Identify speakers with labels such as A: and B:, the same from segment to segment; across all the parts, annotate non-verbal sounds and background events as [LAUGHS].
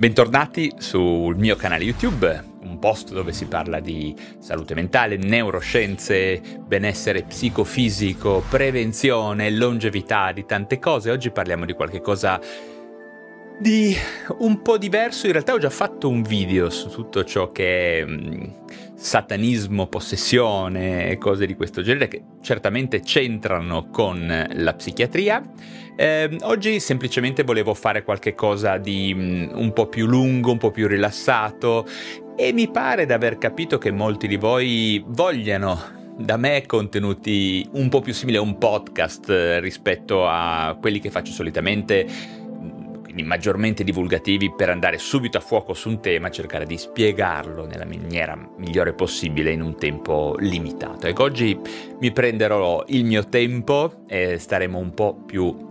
A: Bentornati sul mio canale YouTube, un posto dove si parla di salute mentale, neuroscienze, benessere psicofisico, prevenzione, longevità, di tante cose. Oggi parliamo di qualche cosa di un po' diverso. In realtà ho già fatto un video su tutto ciò che è mm, satanismo, possessione e cose di questo genere che certamente c'entrano con la psichiatria. Eh, oggi semplicemente volevo fare qualche cosa di um, un po' più lungo, un po' più rilassato e mi pare di aver capito che molti di voi vogliano da me contenuti un po' più simili a un podcast eh, rispetto a quelli che faccio solitamente quindi maggiormente divulgativi per andare subito a fuoco su un tema, cercare di spiegarlo nella maniera migliore possibile in un tempo limitato. Ecco, oggi mi prenderò il mio tempo e staremo un po' più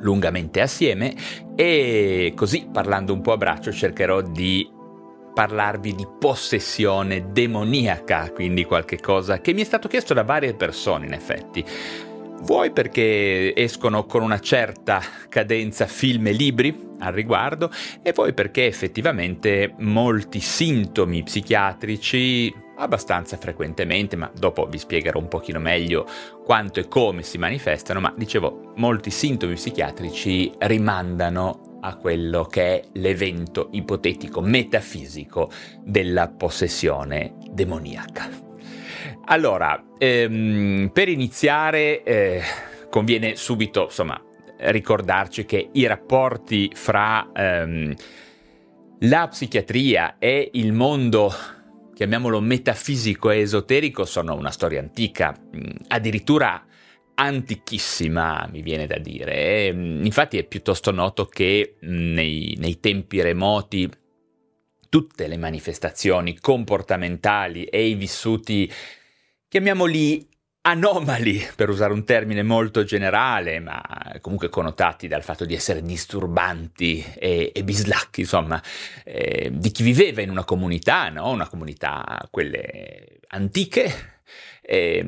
A: lungamente assieme e così parlando un po' a braccio cercherò di parlarvi di possessione demoniaca, quindi qualche cosa che mi è stato chiesto da varie persone in effetti. Vuoi perché escono con una certa cadenza film e libri al riguardo e vuoi perché effettivamente molti sintomi psichiatrici abbastanza frequentemente, ma dopo vi spiegherò un pochino meglio quanto e come si manifestano, ma dicevo, molti sintomi psichiatrici rimandano a quello che è l'evento ipotetico metafisico della possessione demoniaca. Allora, ehm, per iniziare eh, conviene subito, insomma, ricordarci che i rapporti fra ehm, la psichiatria e il mondo chiamiamolo metafisico e esoterico, sono una storia antica, mm, addirittura antichissima, mi viene da dire. E, mm, infatti è piuttosto noto che mm, nei, nei tempi remoti tutte le manifestazioni comportamentali e i vissuti, chiamiamoli anomali, per usare un termine molto generale, ma comunque connotati dal fatto di essere disturbanti e, e bislacchi, insomma, eh, di chi viveva in una comunità, no? una comunità, quelle antiche, eh,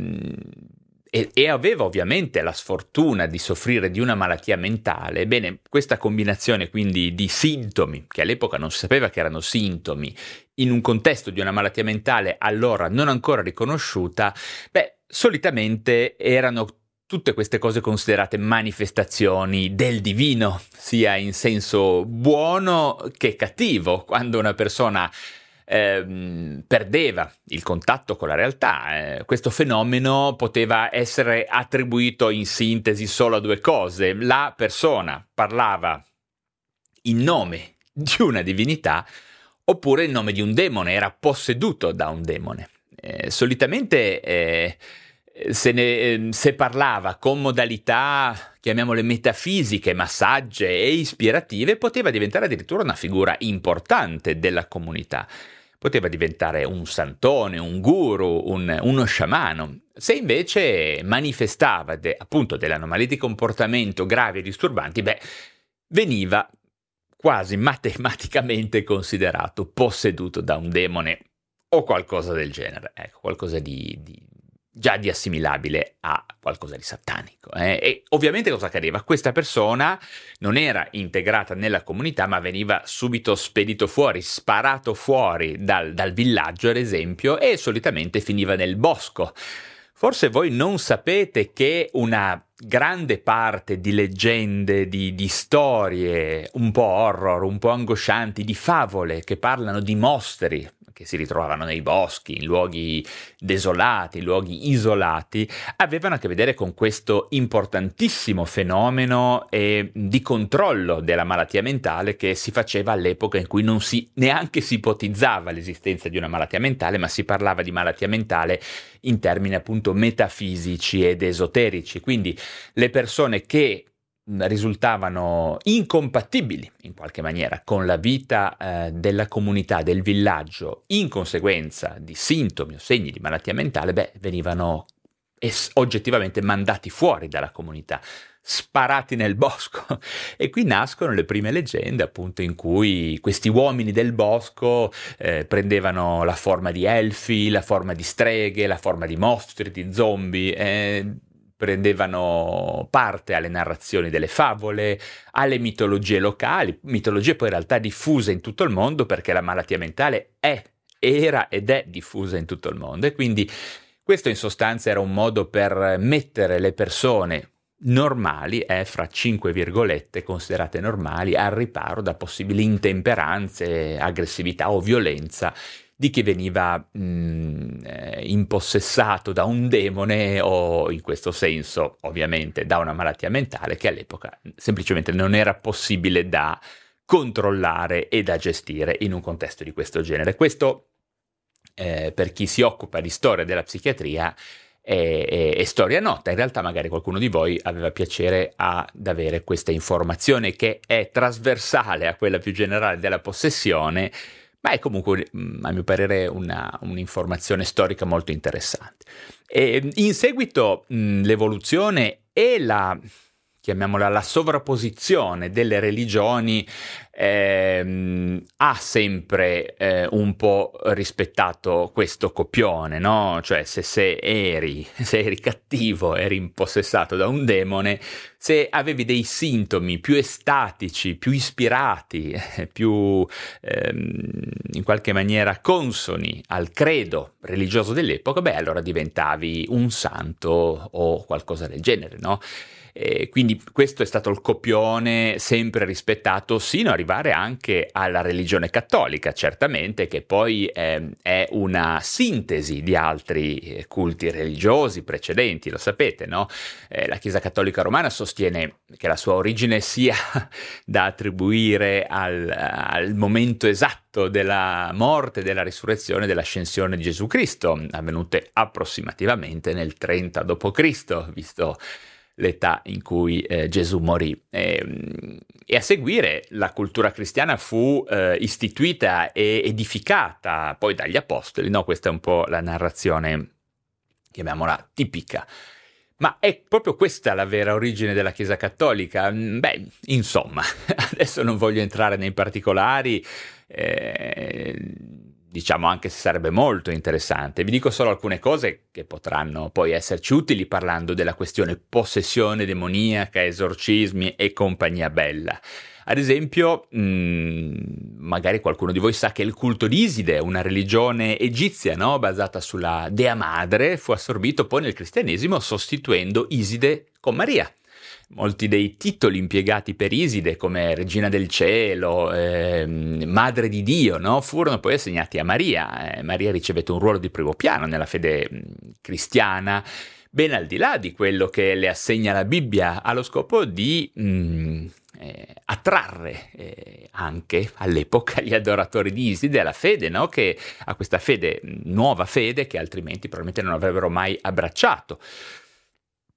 A: e, e, aveva ovviamente la sfortuna di soffrire di una malattia mentale, ebbene questa combinazione quindi di sintomi, che all'epoca non si sapeva che erano sintomi, in un contesto di una malattia mentale allora non ancora riconosciuta, beh, solitamente erano tutte queste cose considerate manifestazioni del divino, sia in senso buono che cattivo, quando una persona eh, perdeva il contatto con la realtà. Eh, questo fenomeno poteva essere attribuito in sintesi solo a due cose. La persona parlava in nome di una divinità oppure in nome di un demone, era posseduto da un demone. Eh, solitamente eh, se, ne, ehm, se parlava con modalità, chiamiamole metafisiche, massagge e ispirative, poteva diventare addirittura una figura importante della comunità. Poteva diventare un santone, un guru, un, uno sciamano. Se invece manifestava de, appunto delle anomalie di comportamento gravi e disturbanti, beh, veniva quasi matematicamente considerato posseduto da un demone o qualcosa del genere, ecco, qualcosa di, di già di assimilabile a qualcosa di satanico. Eh? E ovviamente cosa accadeva? Questa persona non era integrata nella comunità, ma veniva subito spedito fuori, sparato fuori dal, dal villaggio, ad esempio, e solitamente finiva nel bosco. Forse voi non sapete che una grande parte di leggende, di, di, storie un po' horror, un po' angoscianti, di favole che parlano di mostri, che si ritrovavano nei boschi, in luoghi desolati, luoghi isolati, avevano a che vedere con questo importantissimo fenomeno eh, di controllo della malattia mentale che si faceva all'epoca in cui non si neanche si ipotizzava l'esistenza di una malattia mentale, ma si parlava di malattia mentale in termini appunto metafisici ed esoterici. Quindi le persone che risultavano incompatibili in qualche maniera con la vita eh, della comunità, del villaggio, in conseguenza di sintomi o segni di malattia mentale, beh, venivano es- oggettivamente mandati fuori dalla comunità, sparati nel bosco. [LAUGHS] E qui nascono le prime leggende, appunto, in cui questi uomini del bosco eh, prendevano la forma di elfi, la forma di streghe, la forma di mostri, di zombie. Eh, prendevano parte alle narrazioni delle favole, alle mitologie locali, mitologie poi in realtà diffuse in tutto il mondo perché la malattia mentale è, era ed è diffusa in tutto il mondo. E quindi questo in sostanza era un modo per mettere le persone normali, eh, fra 5 virgolette, considerate normali, al riparo da possibili intemperanze, aggressività o violenza di chi veniva mh, impossessato da un demone o in questo senso ovviamente da una malattia mentale che all'epoca semplicemente non era possibile da controllare e da gestire in un contesto di questo genere. Questo eh, per chi si occupa di storia della psichiatria è, è, è, storia nota. In realtà magari qualcuno di voi aveva piacere ad avere questa informazione che è trasversale a quella più generale della possessione ma è comunque, a mio parere, una, un'informazione storica molto interessante. E in seguito l'evoluzione e la chiamiamola la sovrapposizione delle religioni, ehm, ha sempre eh, un po' rispettato questo copione, no? Cioè se, se, eri, [LAUGHS] se eri cattivo, eri impossessato da un demone, se avevi dei sintomi più estatici, più ispirati, [LAUGHS] più ehm, in qualche maniera consoni al credo religioso dell'epoca, beh allora diventavi un santo o qualcosa del genere, no? Eh, quindi questo è stato il copione sempre rispettato sino ad arrivare anche alla religione cattolica, certamente, che poi eh, è una sintesi di altri eh, culti religiosi precedenti, lo sapete, no? Eh, la Chiesa Cattolica Romana sostiene che la sua origine sia [LAUGHS] da attribuire al, al momento esatto della morte, della risurrezione, dell'ascensione di Gesù Cristo, avvenute approssimativamente nel 30 d.C., visto l'età in cui eh, Gesù morì. E, ehm, e, a seguire la cultura cristiana fu eh, istituita e edificata poi dagli apostoli, no? Questa è un po' la narrazione, chiamiamola tipica. Ma è proprio questa la vera origine della Chiesa Cattolica? Mm, beh, insomma, [LAUGHS] adesso non voglio entrare nei particolari. Eh, diciamo anche se sarebbe molto interessante. Vi dico solo alcune cose che potranno poi esserci utili parlando della questione possessione demoniaca, esorcismi e compagnia bella. Ad esempio, mh, mm, magari qualcuno di voi sa che il culto di Iside, una religione egizia no? basata sulla dea madre, fu assorbito poi nel cristianesimo sostituendo Iside con Maria molti dei titoli impiegati per Iside come Regina del Cielo, eh, Madre di Dio, no? furono poi assegnati a Maria. Eh, Maria ricevette un ruolo di primo piano nella fede mh, cristiana, ben al di là di quello che le assegna la Bibbia, allo scopo di mh, eh, attrarre eh, anche all'epoca gli adoratori di Iside alla fede, no? che, a questa fede, nuova fede che altrimenti probabilmente non avrebbero mai abbracciato.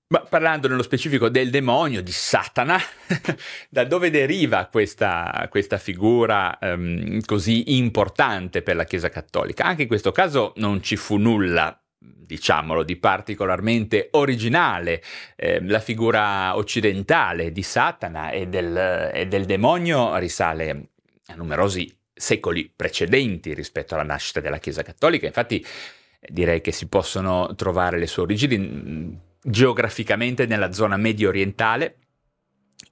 A: Ma parlando nello specifico del demonio, di Satana, [LAUGHS] da dove deriva questa, questa figura um, così importante per la Chiesa Cattolica? Anche in questo caso non ci fu nulla, diciamolo, di particolarmente originale. Eh, la figura occidentale di Satana e del, e del demonio risale a numerosi secoli precedenti rispetto alla nascita della Chiesa Cattolica. Infatti direi che si possono trovare le sue origini geograficamente nella zona medio orientale,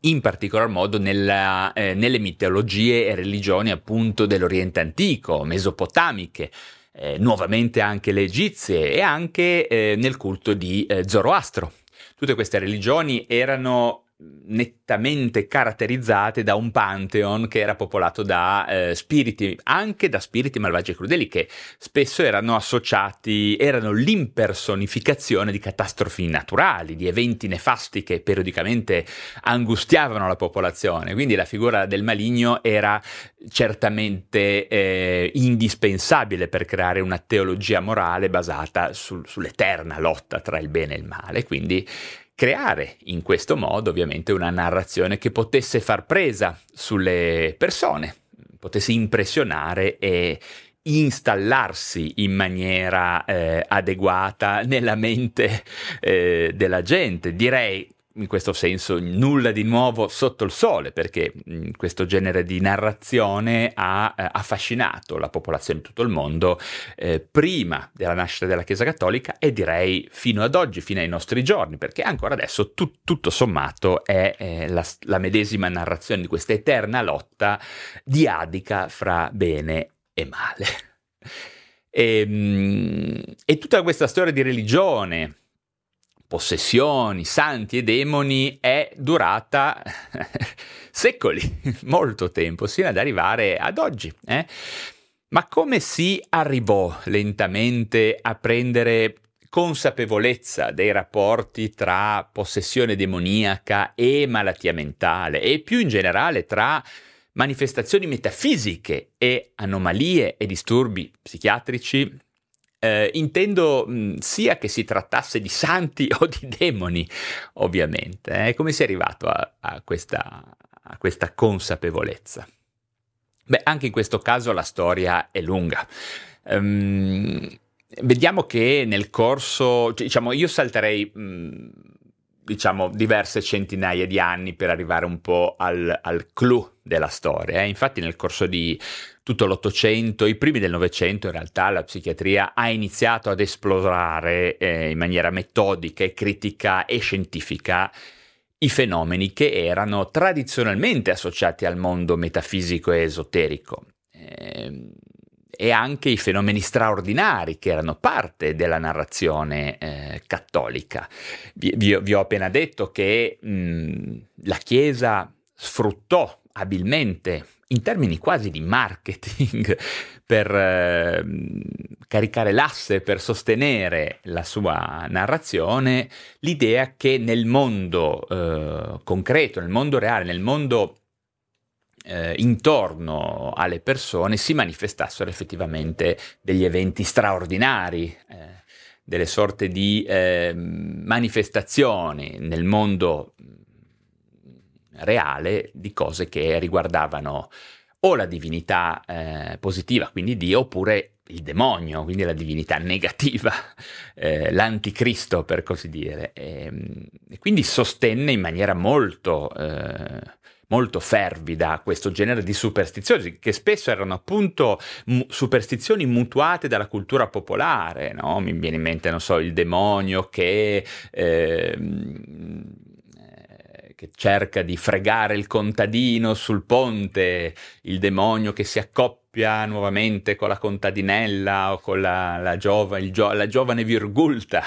A: in particolar modo nella, eh, nelle mitologie e religioni appunto dell'Oriente antico, mesopotamiche, eh, nuovamente anche le egizie e anche eh, nel culto di eh, Zoroastro. Tutte queste religioni erano nettamente caratterizzate da un pantheon che era popolato da eh, spiriti, anche da spiriti malvagi e crudeli, che spesso erano associati, erano l'impersonificazione di catastrofi naturali, di eventi nefasti che periodicamente angustiavano la popolazione. Quindi la figura del maligno era certamente eh, indispensabile per creare una teologia morale basata sul, sull'eterna lotta tra il bene e il male. Quindi creare in questo modo ovviamente una narrazione che potesse far presa sulle persone, potesse impressionare e installarsi in maniera eh, adeguata nella mente eh, della gente. Direi in questo senso nulla di nuovo sotto il sole, perché mh, questo genere di narrazione ha eh, affascinato la popolazione di tutto il mondo eh, prima della nascita della Chiesa Cattolica e direi fino ad oggi, fino ai nostri giorni, perché ancora adesso tu, tutto sommato è eh, la, la medesima narrazione di questa eterna lotta diadica fra bene e male. E, [LAUGHS] ehm, e tutta questa storia di religione, possessioni, santi e demoni è durata [LAUGHS] secoli, [LAUGHS] molto tempo, sino ad arrivare ad oggi. Eh? Ma come si arrivò lentamente a prendere consapevolezza dei rapporti tra possessione demoniaca e malattia mentale e più in generale tra manifestazioni metafisiche e anomalie e disturbi psichiatrici, eh, intendo mh, sia che si trattasse di santi [LAUGHS] o di demoni, ovviamente. Eh? Come si è arrivato a, a, questa, a questa consapevolezza? Beh, anche in questo caso la storia è lunga. Um, vediamo che nel corso, diciamo, io salterei mh, diciamo, diverse centinaia di anni per arrivare un po' al, al clou della storia. Eh? Infatti nel corso di tutto l'Ottocento, i primi del Novecento, in realtà la psichiatria ha iniziato ad esplorare eh, in maniera metodica e critica e scientifica i fenomeni che erano tradizionalmente associati al mondo metafisico e esoterico. Eh, e anche i fenomeni straordinari che erano parte della narrazione eh, cattolica. Vi, vi, vi, ho appena detto che mh, la Chiesa sfruttò abilmente, in termini quasi di marketing, [LAUGHS] per eh, caricare l'asse, per sostenere la sua narrazione, l'idea che nel mondo eh, concreto, nel mondo reale, nel mondo eh, intorno alle persone si manifestassero effettivamente degli eventi straordinari, eh, delle sorte di eh, manifestazioni nel mondo mm, reale di cose che riguardavano o la divinità eh, positiva, quindi Dio, oppure il demonio, quindi la divinità negativa, [LAUGHS] eh, l'anticristo per così dire. E, ehm, e, quindi sostenne in maniera molto eh, molto fervida questo genere di superstizioni, che spesso erano appunto mu- superstizioni mutuate dalla cultura popolare, no? Mi viene in mente, non so, il demonio che... Eh, che cerca di fregare il contadino sul ponte, il demonio che si accoppia nuovamente con la contadinella o con la, la, giova, gio, la giovane virgulta,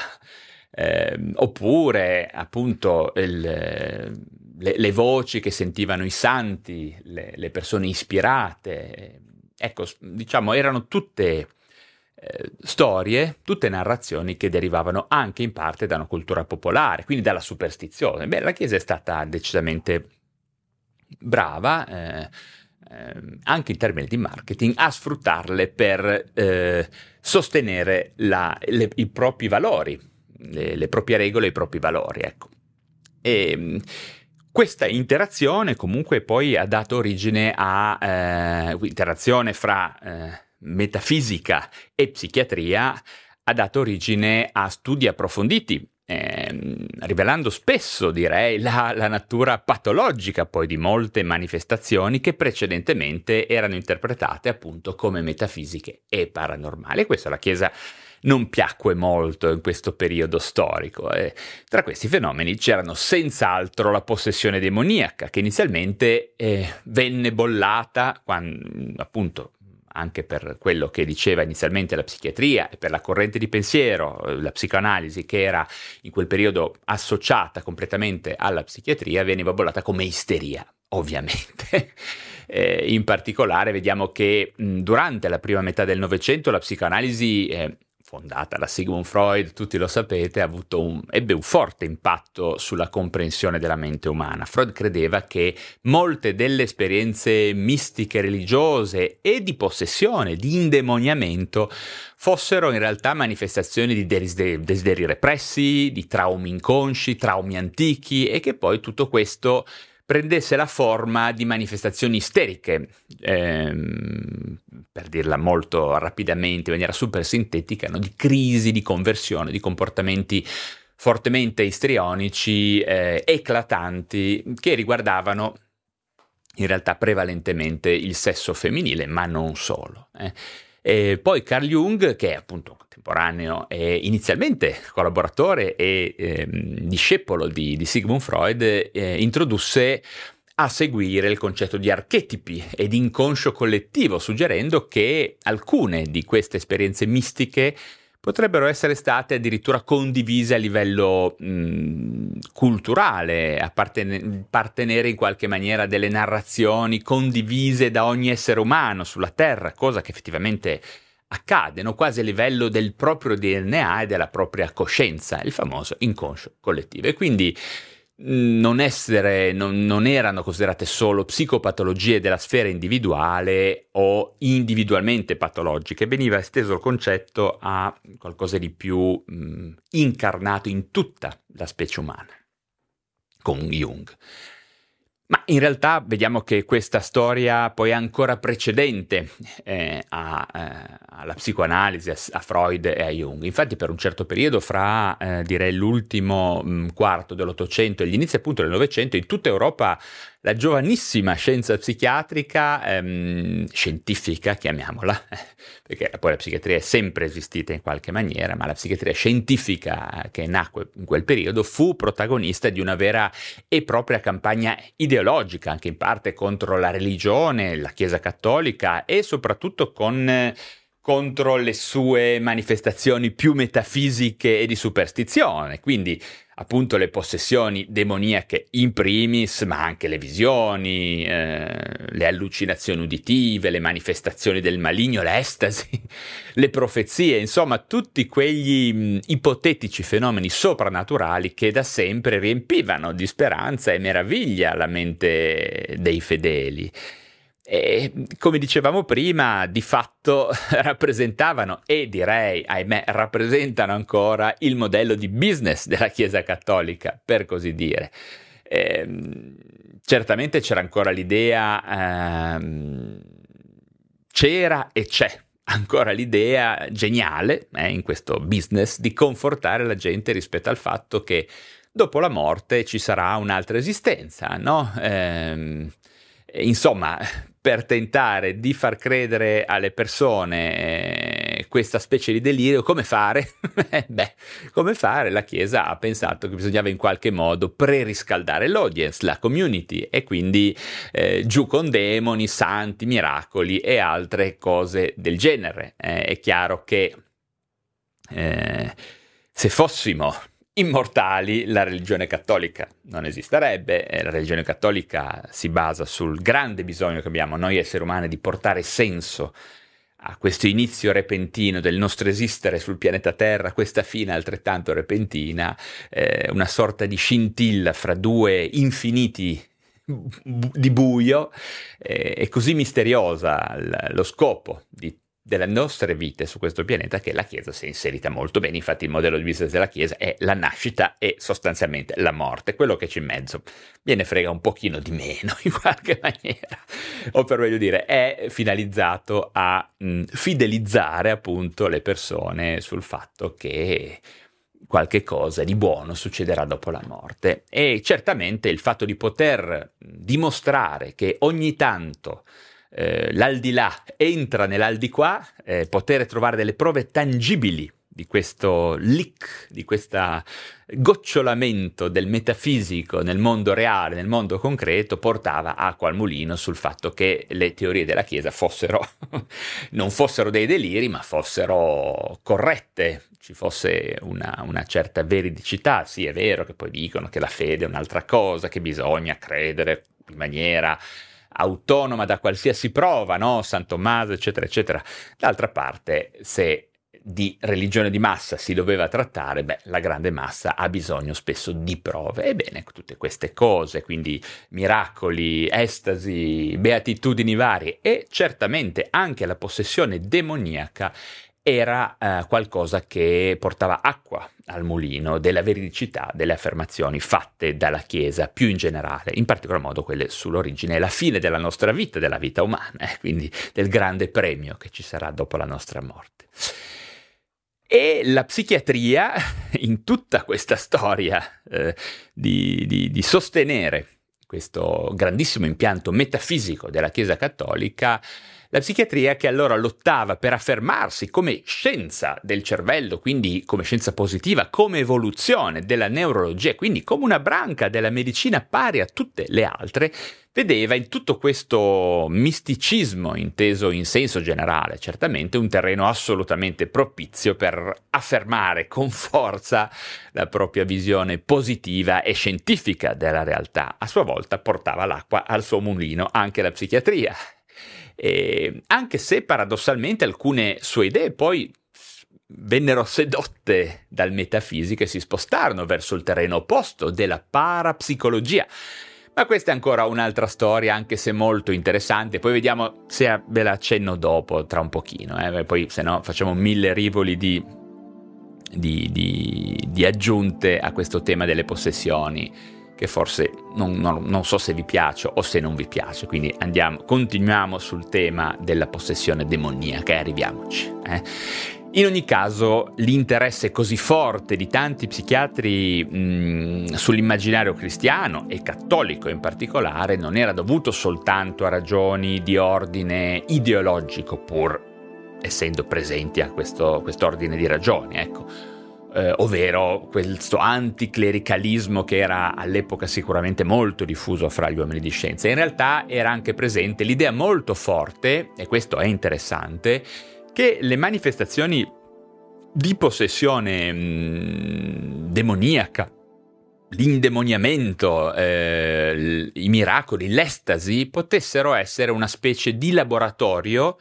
A: eh, oppure appunto il, le, le, voci che sentivano i santi, le, le persone ispirate. Ecco, diciamo, erano tutte eh, storie, tutte narrazioni che derivavano anche in parte da una cultura popolare, quindi dalla superstizione. Beh, la Chiesa è stata decisamente brava, eh, eh, anche in termini di marketing, a sfruttarle per eh, sostenere la, le, i propri valori, le, proprie regole, i propri valori. Ecco. E, questa interazione comunque poi ha dato origine a eh, interazione fra eh, metafisica e psichiatria, ha dato origine a studi approfonditi, eh, rivelando spesso, direi, la, la, natura patologica poi di molte manifestazioni che precedentemente erano interpretate appunto come metafisiche e paranormali. Questa la Chiesa non piacque molto in questo periodo storico. E tra questi fenomeni c'erano senz'altro la possessione demoniaca, che inizialmente eh, venne bollata quando, appunto anche per quello che diceva inizialmente la psichiatria e per la corrente di pensiero, la psicoanalisi che era in quel periodo associata completamente alla psichiatria, veniva bollata come isteria, ovviamente. [LAUGHS] Eh, in particolare vediamo che mh, durante la prima metà del Novecento la psicoanalisi eh, fondata da Sigmund Freud, tutti lo sapete, un, ebbe un forte impatto sulla comprensione della mente umana. Freud credeva che molte delle esperienze mistiche religiose e di possessione, di indemoniamento, fossero in realtà manifestazioni di desideri, desideri repressi, di traumi inconsci, traumi antichi e che poi tutto questo prendesse la forma di manifestazioni isteriche, ehm, per dirla molto rapidamente, in maniera super sintetica, no? di crisi, di conversione, di comportamenti fortemente istrionici, eh, eclatanti, che riguardavano in realtà prevalentemente il sesso femminile, ma non solo. Eh. E poi Carl Jung, che è appunto contemporaneo e inizialmente collaboratore e eh, discepolo di, di, Sigmund Freud, eh, introdusse a seguire il concetto di archetipi e di inconscio collettivo, suggerendo che alcune di queste esperienze mistiche potrebbero essere state addirittura condivise a livello mh, culturale, appartenere in qualche maniera a delle narrazioni condivise da ogni essere umano sulla Terra, cosa che effettivamente accade, no? quasi a livello del proprio DNA e della propria coscienza, il famoso inconscio collettivo. E quindi non, essere, non, non, erano considerate solo psicopatologie della sfera individuale o individualmente patologiche, veniva esteso il concetto a qualcosa di più mh, incarnato in tutta la specie umana, con Jung. Ma in realtà vediamo che questa storia poi è ancora precedente eh, a, eh, alla psicoanalisi, a, a, Freud e a Jung. Infatti per un certo periodo, fra eh, direi l'ultimo mh, mm, quarto dell'Ottocento e gli inizi appunto del Novecento, in tutta Europa la giovanissima scienza psichiatrica, ehm, scientifica chiamiamola, [LAUGHS] perché poi la psichiatria è sempre esistita in qualche maniera, ma la psichiatria scientifica che nacque in quel periodo fu protagonista di una vera e propria campagna ideologica, anche in parte contro la religione, la Chiesa cattolica e soprattutto con contro le sue manifestazioni più metafisiche e di superstizione. Quindi appunto le possessioni demoniache in primis, ma anche le visioni, eh, le allucinazioni uditive, le manifestazioni del maligno, l'estasi, [LAUGHS] le profezie, insomma tutti quegli mh, ipotetici fenomeni soprannaturali che da sempre riempivano di speranza e meraviglia la mente dei fedeli. E, come dicevamo prima, di fatto [LAUGHS] rappresentavano e direi, ahimè, rappresentano ancora il modello di business della Chiesa Cattolica, per così dire. E, ehm, certamente c'era ancora l'idea, ehm, c'era e c'è ancora l'idea geniale eh, in questo business di confortare la gente rispetto al fatto che dopo la morte ci sarà un'altra esistenza, no? Ehm, insomma, per tentare di far credere alle persone eh, questa specie di delirio, come fare? [LAUGHS] Beh, come fare? La Chiesa ha pensato che bisognava in qualche modo preriscaldare l'audience, la community, e quindi eh, giù con demoni, santi, miracoli e altre cose del genere. Eh, è chiaro che eh, se fossimo immortali, la religione cattolica non esisterebbe. La religione cattolica si basa sul grande bisogno che abbiamo noi esseri umani di portare senso a questo inizio repentino del nostro esistere sul pianeta Terra, questa fine altrettanto repentina, eh, una sorta di scintilla fra due infiniti di buio, eh, è così misteriosa l- lo scopo di delle nostre vite su questo pianeta che la Chiesa si è inserita molto bene. Infatti il modello di business della Chiesa è la nascita e sostanzialmente la morte. Quello che c'è in mezzo viene frega un pochino di meno [LAUGHS] in qualche maniera. O per meglio dire, è finalizzato a mh, fidelizzare appunto le persone sul fatto che qualche cosa di buono succederà dopo la morte. E certamente il fatto di poter dimostrare che ogni tanto eh, l'aldilà entra nell'aldiquà, eh, poter trovare delle prove tangibili di questo leak, di questo gocciolamento del metafisico nel mondo reale, nel mondo concreto, portava acqua al mulino sul fatto che le teorie della Chiesa fossero, [LAUGHS] non fossero dei deliri, ma fossero corrette, ci fosse una, una, certa veridicità. Sì, è vero che poi dicono che la fede è un'altra cosa, che bisogna credere in maniera autonoma da qualsiasi prova, no? San Tommaso, eccetera, eccetera. D'altra parte, se di religione di massa si doveva trattare, beh, la grande massa ha bisogno spesso di prove. Ebbene, tutte queste cose, quindi miracoli, estasi, beatitudini varie e certamente anche la possessione demoniaca era eh, qualcosa che portava acqua al mulino della veridicità delle affermazioni fatte dalla Chiesa più in generale, in particolar modo quelle sull'origine e la fine della nostra vita, della vita umana, eh, quindi del grande premio che ci sarà dopo la nostra morte. E la psichiatria, [LAUGHS] in tutta questa storia eh, di, di, di sostenere questo grandissimo impianto metafisico della Chiesa Cattolica, la psichiatria che allora lottava per affermarsi come scienza del cervello, quindi come scienza positiva, come evoluzione della neurologia, quindi come una branca della medicina pari a tutte le altre, vedeva in tutto questo misticismo inteso in senso generale, certamente un terreno assolutamente propizio per affermare con forza la propria visione positiva e scientifica della realtà. A sua volta portava l'acqua al suo mulino anche la psichiatria e anche se paradossalmente alcune sue idee poi vennero sedotte dal metafisico e si spostarono verso il terreno opposto della parapsicologia. Ma questa è ancora un'altra storia, anche se molto interessante. Poi vediamo se ve la accenno dopo, tra un pochino. Eh? Poi se no facciamo mille rivoli di, di, di, di aggiunte a questo tema delle possessioni che forse non, non, non, so se vi piace o se non vi piace, quindi andiamo, continuiamo sul tema della possessione demoniaca e arriviamoci. Eh. In ogni caso, l'interesse così forte di tanti psichiatri mh, sull'immaginario cristiano e cattolico in particolare non era dovuto soltanto a ragioni di ordine ideologico, pur essendo presenti a questo ordine di ragioni, ecco eh, ovvero questo anticlericalismo che era all'epoca sicuramente molto diffuso fra gli uomini di scienza. In realtà era anche presente l'idea molto forte, e questo è interessante, che le manifestazioni di possessione mh, mm, demoniaca, l'indemoniamento, eh, i miracoli, l'estasi potessero essere una specie di laboratorio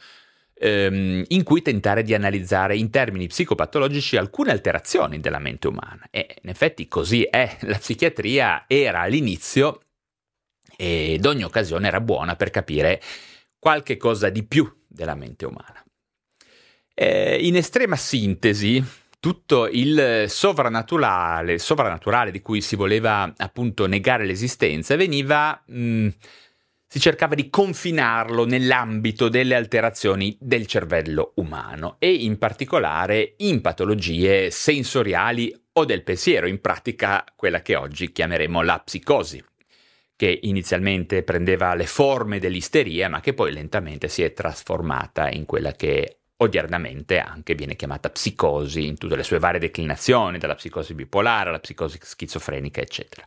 A: ehm, in cui tentare di analizzare in termini psicopatologici alcune alterazioni della mente umana. E in effetti così è, la psichiatria era all'inizio ed ogni occasione era buona per capire qualche cosa di più della mente umana. Eh, in estrema sintesi, tutto il sovrannaturale, sovrannaturale di cui si voleva appunto negare l'esistenza veniva mh, si cercava di confinarlo nell'ambito delle alterazioni del cervello umano e in particolare in patologie sensoriali o del pensiero, in pratica quella che oggi chiameremo la psicosi che inizialmente prendeva le forme dell'isteria, ma che poi lentamente si è trasformata in quella che odiernamente anche viene chiamata psicosi in tutte le sue varie declinazioni, dalla psicosi bipolare alla psicosi schizofrenica, eccetera.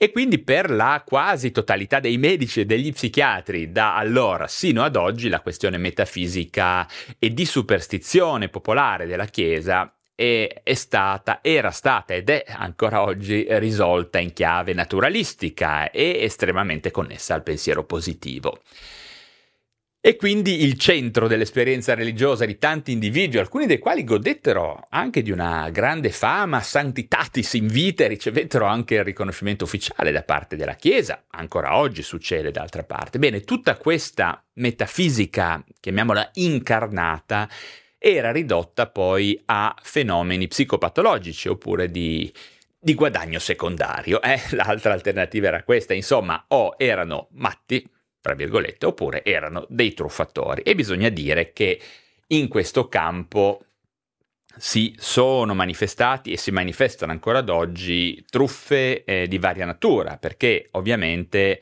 A: E quindi per la quasi totalità dei medici e degli psichiatri da allora sino ad oggi la questione metafisica e di superstizione popolare della Chiesa è, è, stata, era stata ed è ancora oggi risolta in chiave naturalistica e estremamente connessa al pensiero positivo. E quindi il centro dell'esperienza religiosa di tanti individui, alcuni dei quali godettero anche di una grande fama, sanctitatis in vita ricevettero anche il riconoscimento ufficiale da parte della Chiesa, ancora oggi succede d'altra parte. Bene, tutta questa metafisica, chiamiamola incarnata, era ridotta poi a fenomeni psicopatologici oppure di, di guadagno secondario. Eh? [LAUGHS] L'altra alternativa era questa, insomma, o erano matti, tra virgolette, oppure erano dei truffatori. E bisogna dire che in questo campo si sono manifestati e si manifestano ancora ad oggi truffe eh, di varia natura, perché ovviamente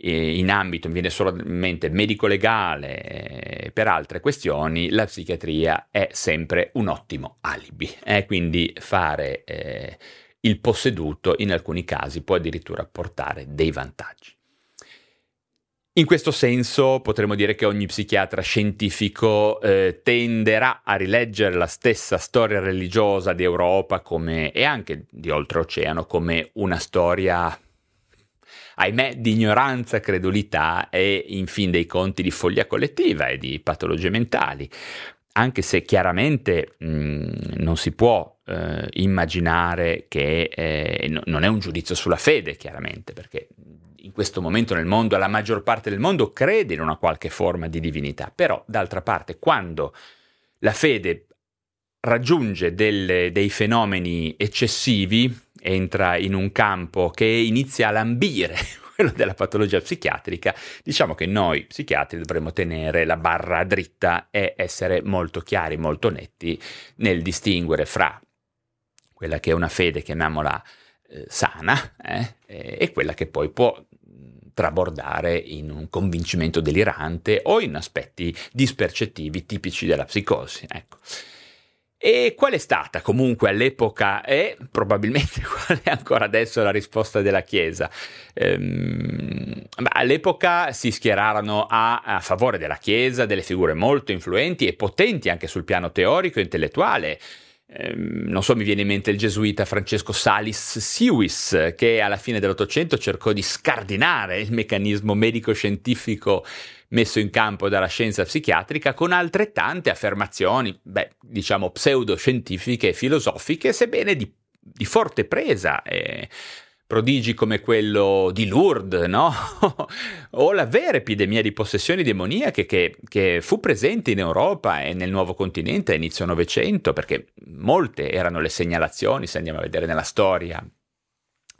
A: eh, in ambito, viene solamente medico-legale, eh, per altre questioni, la psichiatria è sempre un ottimo alibi. Eh? Quindi fare eh, il posseduto in alcuni casi può addirittura portare dei vantaggi. In questo senso potremmo dire che ogni psichiatra scientifico eh, tenderà a rileggere la stessa storia religiosa di Europa come, e anche di oltreoceano come una storia, ahimè, di ignoranza, credulità e in fin dei conti di follia collettiva e di patologie mentali. Anche se chiaramente mh, non si può eh, immaginare che eh, no, non è un giudizio sulla fede, chiaramente, perché in questo momento nel mondo, la maggior parte del mondo crede in una qualche forma di divinità, però d'altra parte quando la fede raggiunge delle, dei fenomeni eccessivi, entra in un campo che inizia a lambire [LAUGHS] quello della patologia psichiatrica, diciamo che noi psichiatri dovremmo tenere la barra dritta e essere molto chiari, molto netti nel distinguere fra quella che è una fede, chiamiamola eh, sana, eh, e quella che poi può trabordare in un convincimento delirante o in aspetti dispercettivi tipici della psicosi. Ecco. E qual è stata comunque all'epoca e probabilmente [LAUGHS] qual è ancora adesso la risposta della Chiesa? Ehm, all'epoca si schierarono a, a, favore della Chiesa delle figure molto influenti e potenti anche sul piano teorico e intellettuale. Ehm, non so, mi viene in mente il gesuita Francesco Salis Siwis, che alla fine dell'Ottocento cercò di scardinare il meccanismo medico-scientifico messo in campo dalla scienza psichiatrica con altrettante affermazioni, beh, diciamo pseudoscientifiche e filosofiche, sebbene di, di forte presa. Eh, prodigi come quello di Lourdes, no? [LAUGHS] o la vera epidemia di possessioni demoniache che, che, fu presente in Europa e nel nuovo continente a inizio Novecento, perché molte erano le segnalazioni, se andiamo a vedere nella storia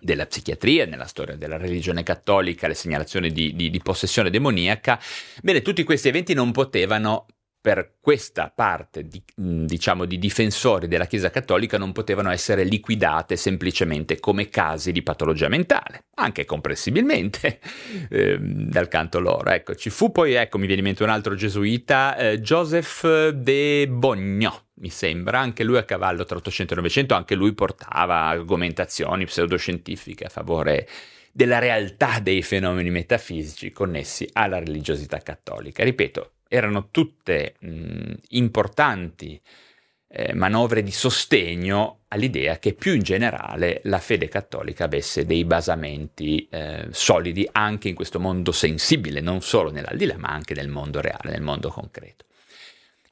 A: della psichiatria, nella storia della religione cattolica, le segnalazioni di, di, di possessione demoniaca, bene, tutti questi eventi non potevano per questa parte di, diciamo, di difensori della Chiesa Cattolica non potevano essere liquidate semplicemente come casi di patologia mentale, anche comprensibilmente [LAUGHS] eh, dal canto loro. Ecco, ci fu poi, ecco, mi viene in mente un altro gesuita, eh, Joseph de Bogno, mi sembra, anche lui a cavallo tra 800 e 900, anche lui portava argomentazioni pseudoscientifiche a favore della realtà dei fenomeni metafisici connessi alla religiosità cattolica. Ripeto, erano tutte mh, importanti eh, manovre di sostegno all'idea che più in generale la fede cattolica avesse dei basamenti eh, solidi anche in questo mondo sensibile, non solo nell'aldilà, ma anche nel mondo reale, nel mondo concreto.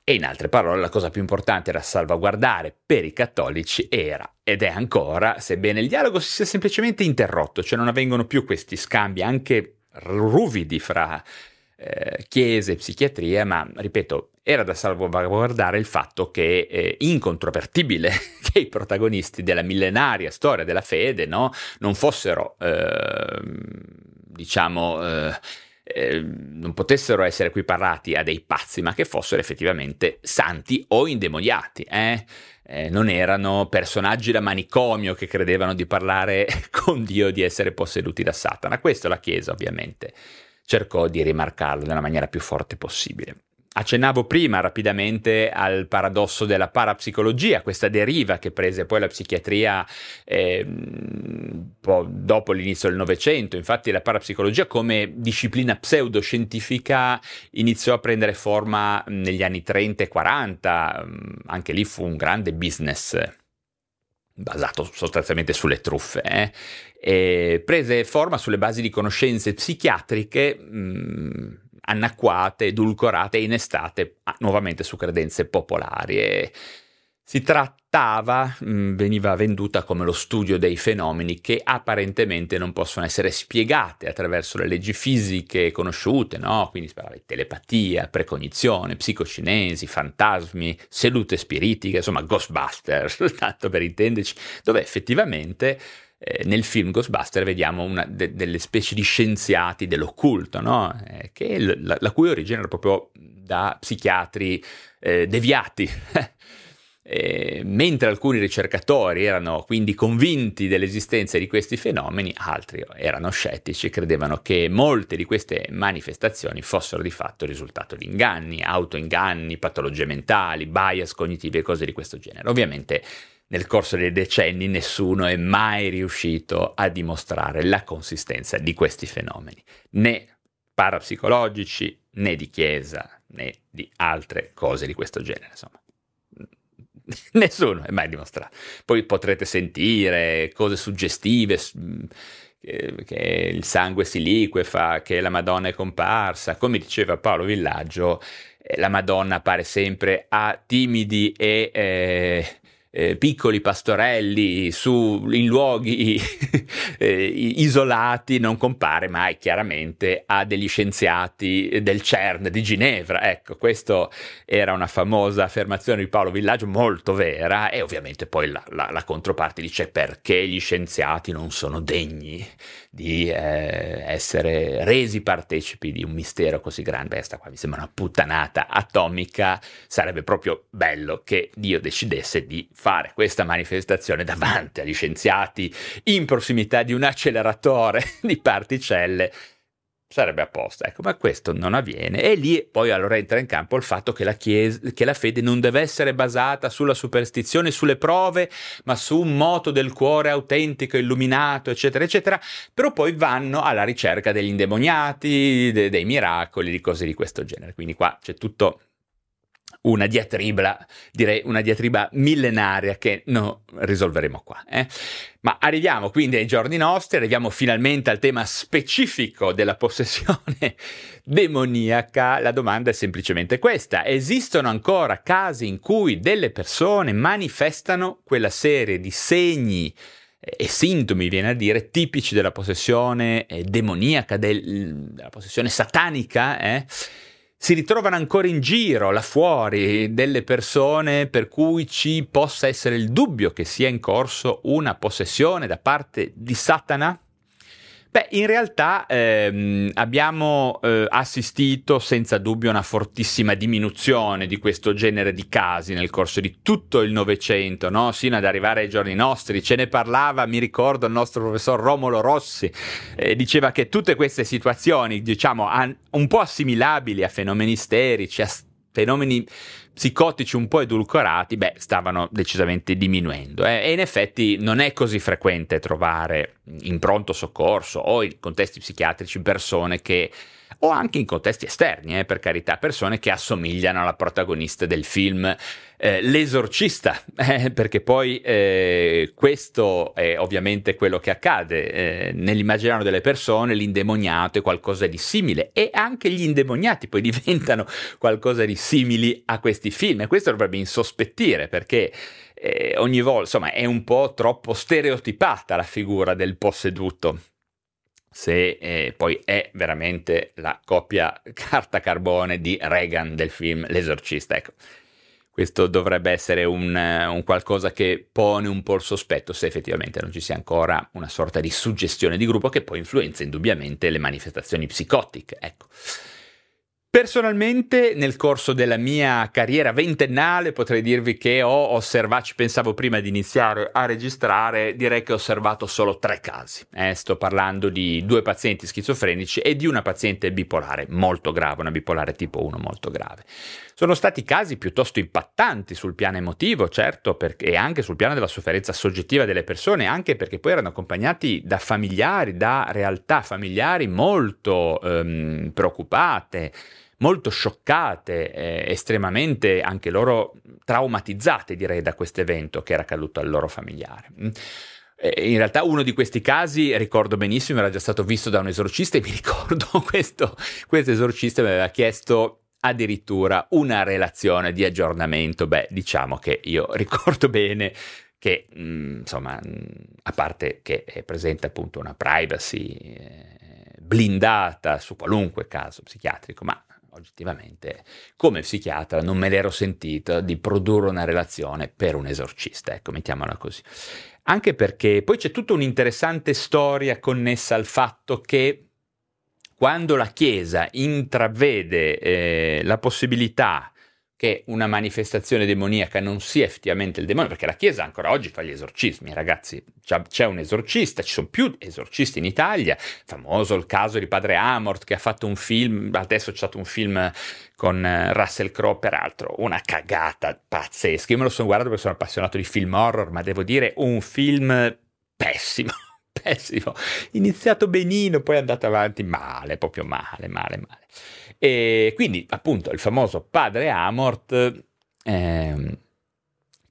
A: E in altre parole, la cosa più importante da salvaguardare per i cattolici era, ed è ancora, sebbene il dialogo si sia semplicemente interrotto, cioè non avvengono più questi scambi anche ruvidi fra eh, chiese psichiatria, ma ripeto, era da salvaguardare il fatto che è incontrovertibile [LAUGHS] che i protagonisti della millenaria storia della fede no, non fossero, eh, diciamo, eh, eh, non potessero essere equiparati a dei pazzi, ma che fossero effettivamente santi o indemoniati. Eh? Eh, non erano personaggi da manicomio che credevano di parlare [LAUGHS] con Dio, di essere posseduti da Satana. Questo la Chiesa, ovviamente, cercò di rimarcarlo nella maniera più forte possibile. Accennavo prima rapidamente al paradosso della parapsicologia, questa deriva che prese poi la psichiatria eh, dopo l'inizio del Novecento. Infatti la parapsicologia come disciplina pseudoscientifica iniziò a prendere forma negli anni 30 e 40, anche lì fu un grande business basato sostanzialmente sulle truffe, eh? e prese forma sulle basi di conoscenze psichiatriche mh, annacquate, edulcorate e innestate ah, nuovamente su credenze popolari. E si trattava, mh, veniva venduta come lo studio dei fenomeni che apparentemente non possono essere spiegate attraverso le leggi fisiche conosciute, no? Quindi si parlava di telepatia, precognizione, psicocinesi, fantasmi, sedute spiritiche, insomma Ghostbusters, [LAUGHS] tanto per intenderci, dove effettivamente eh, nel film Ghostbuster vediamo una, de, delle specie di scienziati dell'occulto, no? eh, l- la, cui origine era proprio da psichiatri eh, deviati. [LAUGHS] Eh, mentre alcuni ricercatori erano quindi convinti dell'esistenza di questi fenomeni, altri erano scettici e credevano che molte di queste manifestazioni fossero di fatto il risultato di inganni, autoinganni, patologie mentali, bias cognitivi e cose di questo genere. Ovviamente nel corso dei decenni nessuno è mai riuscito a dimostrare la consistenza di questi fenomeni, né parapsicologici, né di chiesa, né di altre cose di questo genere, insomma. [LAUGHS] Nessuno è mai dimostrato. Poi potrete sentire cose suggestive, che il sangue si liquefa, che la Madonna è comparsa. Come diceva Paolo Villaggio, eh, la Madonna appare sempre a timidi e eh, eh, piccoli pastorelli su, in luoghi [LAUGHS] eh, isolati non compare mai chiaramente a degli scienziati del CERN di Ginevra. Ecco, questa era una famosa affermazione di Paolo Villaggio molto vera e ovviamente poi la, la, la controparte dice perché gli scienziati non sono degni di eh, essere resi partecipi di un mistero così grande. Beh, sta qua mi sembra una puttanata atomica. Sarebbe proprio bello che Dio decidesse di fare questa manifestazione davanti agli scienziati in prossimità di un acceleratore [LAUGHS] di particelle. Sarebbe a posto, ecco, ma questo non avviene. E lì poi allora entra in campo il fatto che la, chiesa, che la fede non deve essere basata sulla superstizione, sulle prove, ma su un moto del cuore autentico, illuminato, eccetera, eccetera, però poi vanno alla ricerca degli indemoniati, de, dei miracoli, di cose di questo genere, quindi qua c'è tutto una diatriba, direi una diatriba millenaria che non risolveremo qua. Eh? Ma arriviamo quindi ai giorni nostri, arriviamo finalmente al tema specifico della possessione [LAUGHS] demoniaca. La domanda è semplicemente questa. Esistono ancora casi in cui delle persone manifestano quella serie di segni eh, e sintomi, viene a dire, tipici della possessione eh, demoniaca, del, della possessione satanica, eh? Si ritrovano ancora in giro là fuori delle persone per cui ci possa essere il dubbio che sia in corso una possessione da parte di Satana? Beh, in realtà ehm, abbiamo eh, assistito senza dubbio a una fortissima diminuzione di questo genere di casi nel corso di tutto il Novecento, no? sino ad arrivare ai giorni nostri. Ce ne parlava, mi ricordo, il nostro professor Romolo Rossi, eh, diceva che tutte queste situazioni, diciamo, un po' assimilabili a fenomeni isterici, a fenomeni psicotici un po' edulcorati, beh, stavano decisamente diminuendo. Eh? E in effetti non è così frequente trovare in pronto soccorso o in contesti psichiatrici persone che o anche in contesti esterni, eh, per carità, persone che assomigliano alla protagonista del film. Eh, L'esorcista, [LAUGHS] eh, perché poi eh, questo è ovviamente quello che accade eh, nell'immaginario delle persone, l'indemoniato è qualcosa di simile e anche gli indemoniati poi [LAUGHS] diventano qualcosa di simili a questi film. E questo dovrebbe insospettire perché eh, ogni volta, insomma, è un po' troppo stereotipata la figura del posseduto se eh, poi è veramente la coppia [LAUGHS] carta carbone di Reagan del film L'esorcista. Ecco, questo dovrebbe essere un, un, qualcosa che pone un po' il sospetto se effettivamente non ci sia ancora una sorta di suggestione di gruppo che poi influenza indubbiamente le manifestazioni psicotiche. Ecco. Personalmente, nel corso della mia carriera ventennale, potrei dirvi che ho osservato, ci pensavo prima di iniziare a registrare, direi che ho osservato solo tre casi. Eh, sto parlando di due pazienti schizofrenici e di una paziente bipolare molto grave, una bipolare tipo 1 molto grave. Sono stati casi piuttosto impattanti sul piano emotivo, certo, perché, e anche sul piano della sofferenza soggettiva delle persone, anche perché poi erano accompagnati da familiari, da realtà familiari molto ehm, preoccupate molto scioccate, eh, estremamente anche loro traumatizzate, direi, da questo evento che era accaduto al loro familiare. Mm. In realtà uno di questi casi, ricordo benissimo, era già stato visto da un esorcista e mi [LAUGHS] ricordo questo, questo esorcista mi aveva chiesto addirittura una relazione di aggiornamento. Beh, diciamo che io [LAUGHS] ricordo bene che, mh, mm, insomma, mh, a parte che è presente appunto una privacy eh, blindata su qualunque caso psichiatrico, ma oggettivamente come psichiatra non me l'ero sentito di produrre una relazione per un esorcista, ecco, mettiamola così. Anche perché poi c'è tutta un'interessante storia connessa al fatto che quando la Chiesa intravede eh, la possibilità che una manifestazione demoniaca non sia effettivamente il demonio, perché la Chiesa ancora oggi fa gli esorcismi, ragazzi, c'è un esorcista, ci sono più esorcisti in Italia, famoso il caso di padre Amort che ha fatto un film, adesso c'è stato un film con eh, Russell Crowe, peraltro una cagata pazzesca, io me lo sono guardato perché sono appassionato di film horror, ma devo dire un film pessimo [LAUGHS] pessimo. Iniziato benino, poi è andato avanti male, proprio male, male, male. E quindi, appunto, il famoso padre Amort, ehm,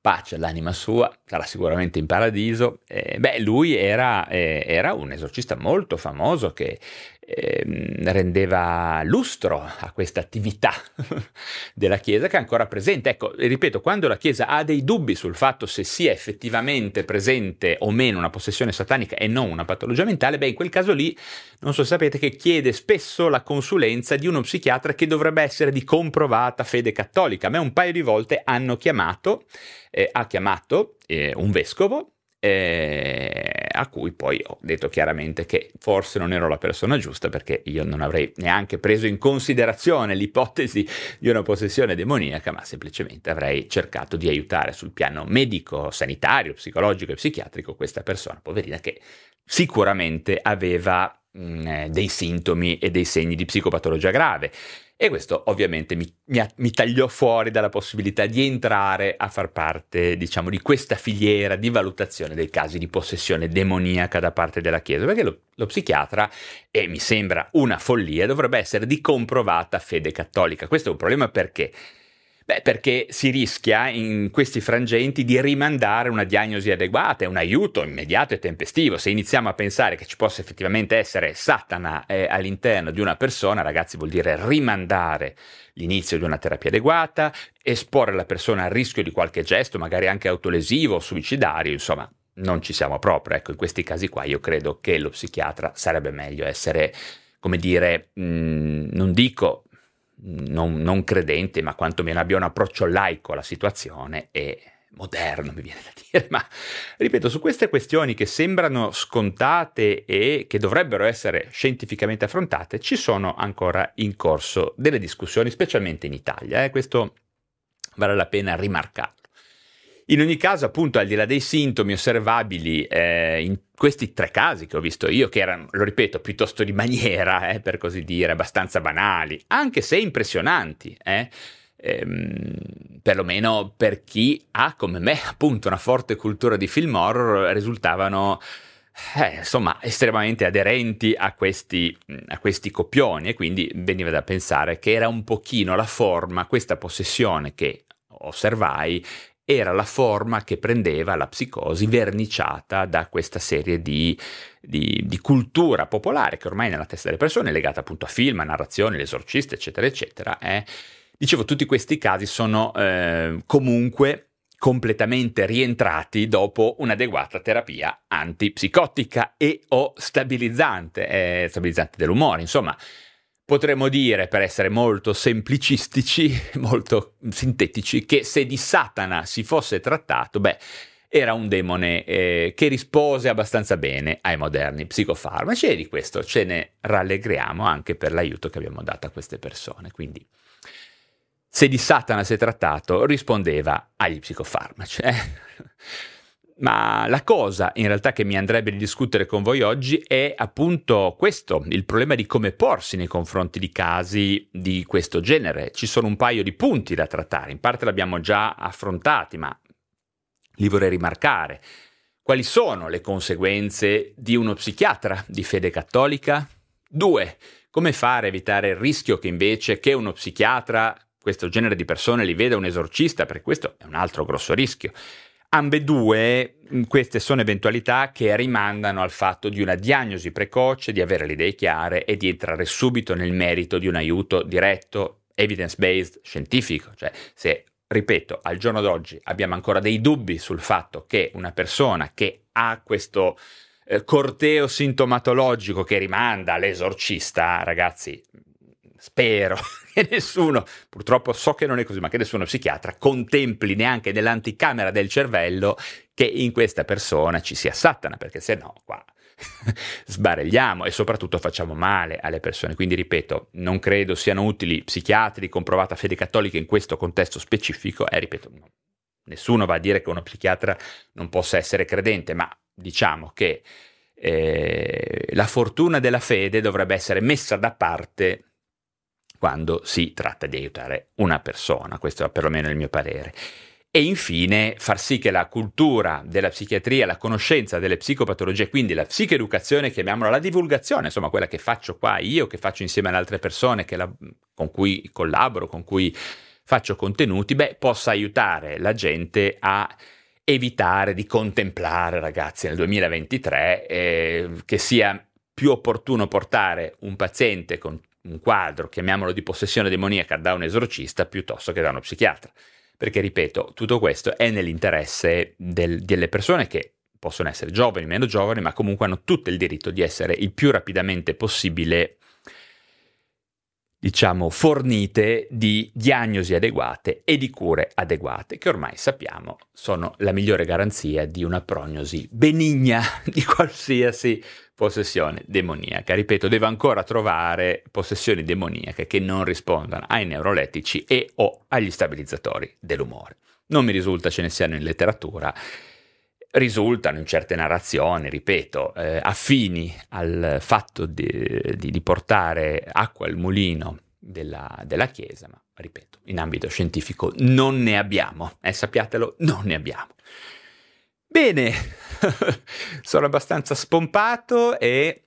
A: pace all'anima sua, sarà sicuramente in paradiso. Eh, beh, lui era, eh, era, un esorcista molto famoso che ehm, rendeva lustro a questa attività [LAUGHS] della Chiesa che è ancora presente. Ecco, ripeto, quando la Chiesa ha dei dubbi sul fatto se sia effettivamente presente o meno una possessione satanica e non una patologia mentale, beh, in quel caso lì, non so sapete, che chiede spesso la consulenza di uno psichiatra che dovrebbe essere di comprovata fede cattolica. A me un paio di volte hanno chiamato, eh, ha chiamato eh, un vescovo eh, a cui poi ho detto chiaramente che forse non ero la persona giusta perché io non avrei neanche preso in considerazione l'ipotesi di una possessione demoniaca, ma semplicemente avrei cercato di aiutare sul piano medico, sanitario, psicologico e psichiatrico questa persona, poverina, che sicuramente aveva mh, mm, eh, dei sintomi e dei segni di psicopatologia grave e questo ovviamente mi, mi, mi, tagliò fuori dalla possibilità di entrare a far parte, diciamo, di questa filiera di valutazione dei casi di possessione demoniaca da parte della Chiesa, perché lo, lo psichiatra, e mi sembra una follia, dovrebbe essere di comprovata fede cattolica. Questo è un problema perché? Beh, perché si rischia in questi frangenti di rimandare una diagnosi adeguata e un aiuto immediato e tempestivo. Se iniziamo a pensare che ci possa effettivamente essere Satana eh, all'interno di una persona, ragazzi, vuol dire rimandare l'inizio di una terapia adeguata, esporre la persona al rischio di qualche gesto, magari anche autolesivo o suicidario, insomma, non ci siamo proprio. Ecco, in questi casi qua io credo che lo psichiatra sarebbe meglio essere, come dire, mh, mm, non dico non, non credente, ma quantomeno abbia un approccio laico alla situazione e moderno, mi viene da dire, ma ripeto, su queste questioni che sembrano scontate e che dovrebbero essere scientificamente affrontate, ci sono ancora in corso delle discussioni, specialmente in Italia, eh? questo vale la pena rimarcarlo. In ogni caso, appunto, al di là dei sintomi osservabili eh, in questi tre casi che ho visto io, che erano, lo ripeto, piuttosto di maniera, [LAUGHS] eh, per così dire, abbastanza banali, anche se impressionanti, eh, ehm, perlomeno per chi ha come me [LAUGHS] appunto una forte cultura di film horror, risultavano eh, insomma estremamente aderenti a questi, a questi copioni. E quindi veniva da pensare che era un pochino la forma, questa possessione che osservai era la forma che prendeva la psicosi verniciata da questa serie di, di, di, cultura popolare che ormai nella testa delle persone è legata appunto a film, a narrazioni, l'esorcista, eccetera, eccetera. Eh. Dicevo, tutti questi casi sono eh, comunque completamente rientrati dopo un'adeguata terapia antipsicotica e o stabilizzante, eh, stabilizzante dell'umore, insomma Potremmo dire, per essere molto semplicistici, [LAUGHS] molto sintetici, che se di Satana si fosse trattato, beh, era un demone eh, che rispose abbastanza bene ai moderni psicofarmaci e di questo ce ne rallegriamo anche per l'aiuto che abbiamo dato a queste persone. Quindi, se di Satana si è trattato, rispondeva agli psicofarmaci. Eh? Ma la cosa in realtà che mi andrebbe di discutere con voi oggi è appunto questo, il problema di come porsi nei confronti di casi di questo genere. Ci sono un paio di punti da trattare, in parte l'abbiamo già affrontati, ma li vorrei rimarcare. Quali sono le conseguenze di uno psichiatra di fede cattolica? Due, come fare a evitare il rischio che invece che uno psichiatra, questo genere di persone, li veda un esorcista, perché questo è un altro grosso rischio. Ambedue mm, queste sono eventualità che rimandano al fatto di una diagnosi precoce, di avere le idee chiare e di entrare subito nel merito di un aiuto diretto, evidence-based, scientifico. Cioè, se, ripeto, al giorno d'oggi abbiamo ancora dei dubbi sul fatto che una persona che ha questo eh, corteo sintomatologico che rimanda all'esorcista, ragazzi, spero [LAUGHS] che nessuno, purtroppo so che non è così, ma che nessuno psichiatra contempli neanche nell'anticamera del cervello che in questa persona ci sia Satana, perché se no qua [LAUGHS] sbaregliamo e soprattutto facciamo male alle persone. Quindi ripeto, non credo siano utili psichiatri con provata fede cattolica in questo contesto specifico e ripeto, no, nessuno va a dire che uno psichiatra non possa essere credente, ma diciamo che eh, la fortuna della fede dovrebbe essere messa da parte quando si tratta di aiutare una persona, questo è perlomeno il mio parere. E infine far sì che la cultura della psichiatria, la conoscenza delle psicopatologie, quindi la psicoeducazione, chiamiamola la divulgazione, insomma quella che faccio qua io, che faccio insieme ad altre persone la, con cui collaboro, con cui faccio contenuti, beh, possa aiutare la gente a evitare di contemplare, ragazzi, nel 2023, eh, che sia più opportuno portare un paziente con un quadro, chiamiamolo di possessione demoniaca, da un esorcista piuttosto che da uno psichiatra. Perché, ripeto, tutto questo è nell'interesse del, delle persone che possono essere giovani, meno giovani, ma comunque hanno tutto il diritto di essere il più rapidamente possibile diciamo, fornite di diagnosi adeguate e di cure adeguate, che ormai sappiamo sono la migliore garanzia di una prognosi benigna [LAUGHS] di qualsiasi possessione demoniaca. Ripeto, devo ancora trovare possessioni demoniache che non rispondano ai neurolettici e o agli stabilizzatori dell'umore. Non mi risulta ce ne siano in letteratura risultano in certe narrazioni, ripeto, eh, affini al fatto di, di, di, portare acqua al mulino della, della, Chiesa, ma ripeto, in ambito scientifico non ne abbiamo, eh, sappiatelo, non ne abbiamo. Bene, [LAUGHS] sono abbastanza spompato e...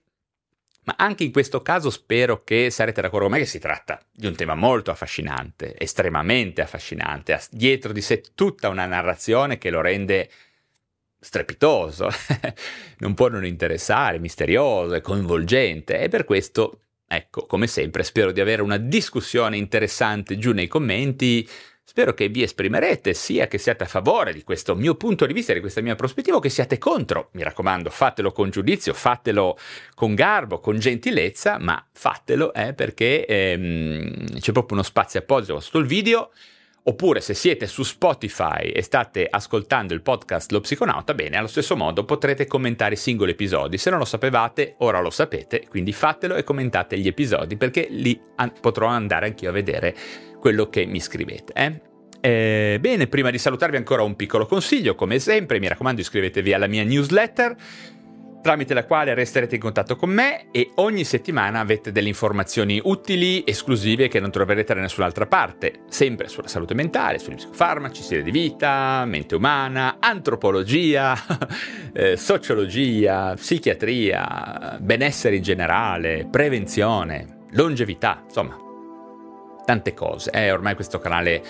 A: Ma anche in questo caso spero che sarete d'accordo con me che si tratta di un tema molto affascinante, estremamente affascinante, ha dietro di sé tutta una narrazione che lo rende strepitoso, [LAUGHS] non può non interessare, misterioso e coinvolgente e per questo, ecco, come sempre, spero di avere una discussione interessante giù nei commenti. Spero che vi esprimerete sia che siate a favore di questo mio punto di vista, di questa mia prospettiva, o che siate contro. Mi raccomando, fatelo con giudizio, fatelo con garbo, con gentilezza, ma fatelo eh, perché ehm, c'è proprio uno spazio apposito sotto il video Oppure se siete su Spotify e state ascoltando il podcast Lo Psiconauta, bene, allo stesso modo potrete commentare i singoli episodi. Se non lo sapevate, ora lo sapete, quindi fatelo e commentate gli episodi perché lì an- potrò andare anch'io a vedere quello che mi scrivete. Eh? Eh, bene, prima di salutarvi ancora un piccolo consiglio, come sempre, mi raccomando iscrivetevi alla mia newsletter tramite la quale resterete in contatto con me e ogni settimana avete delle informazioni utili, esclusive che non troverete da nessun'altra parte, sempre sulla salute mentale, sugli psicofarmaci, stile di vita, mente umana, antropologia, [LAUGHS] eh, sociologia, psichiatria, benessere in generale, prevenzione, longevità, insomma, tante cose. Eh, ormai questo canale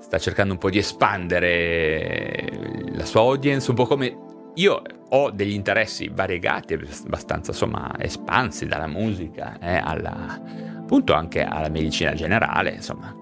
A: sta cercando un po' di espandere la sua audience, un po' come io ho degli interessi variegati, abbastanza insomma espansi dalla musica eh, alla, appunto anche alla medicina generale, insomma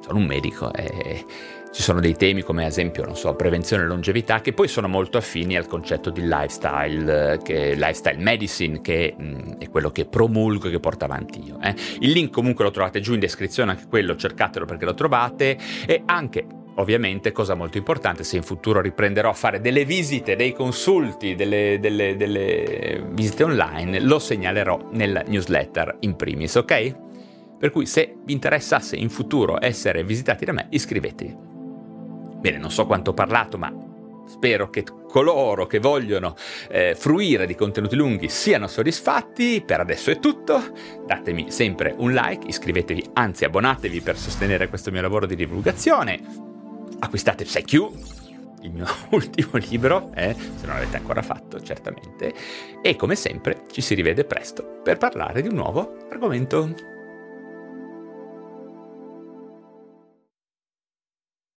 A: sono un medico e ci sono dei temi come ad esempio, non so, prevenzione e longevità che poi sono molto affini al concetto di lifestyle, che, lifestyle medicine, che mh, è quello che promulgo e che porto avanti io. Eh. Il link comunque lo trovate giù in descrizione, anche quello cercatelo perché lo trovate e anche Ovviamente, cosa molto importante, se in futuro riprenderò a fare delle visite, dei consulti, delle, delle, delle visite online, lo segnalerò nella newsletter in primis, ok? Per cui se vi interessasse in futuro essere visitati da me, iscrivetevi. Bene, non so quanto ho parlato, ma spero che coloro che vogliono eh, fruire di contenuti lunghi siano soddisfatti. Per adesso è tutto. Datemi sempre un like, iscrivetevi, anzi abbonatevi per sostenere questo mio lavoro di divulgazione acquistate PsyQ, il mio [LAUGHS] ultimo libro, eh, se non l'avete ancora fatto, certamente. E come sempre ci si rivede presto per parlare di un nuovo argomento.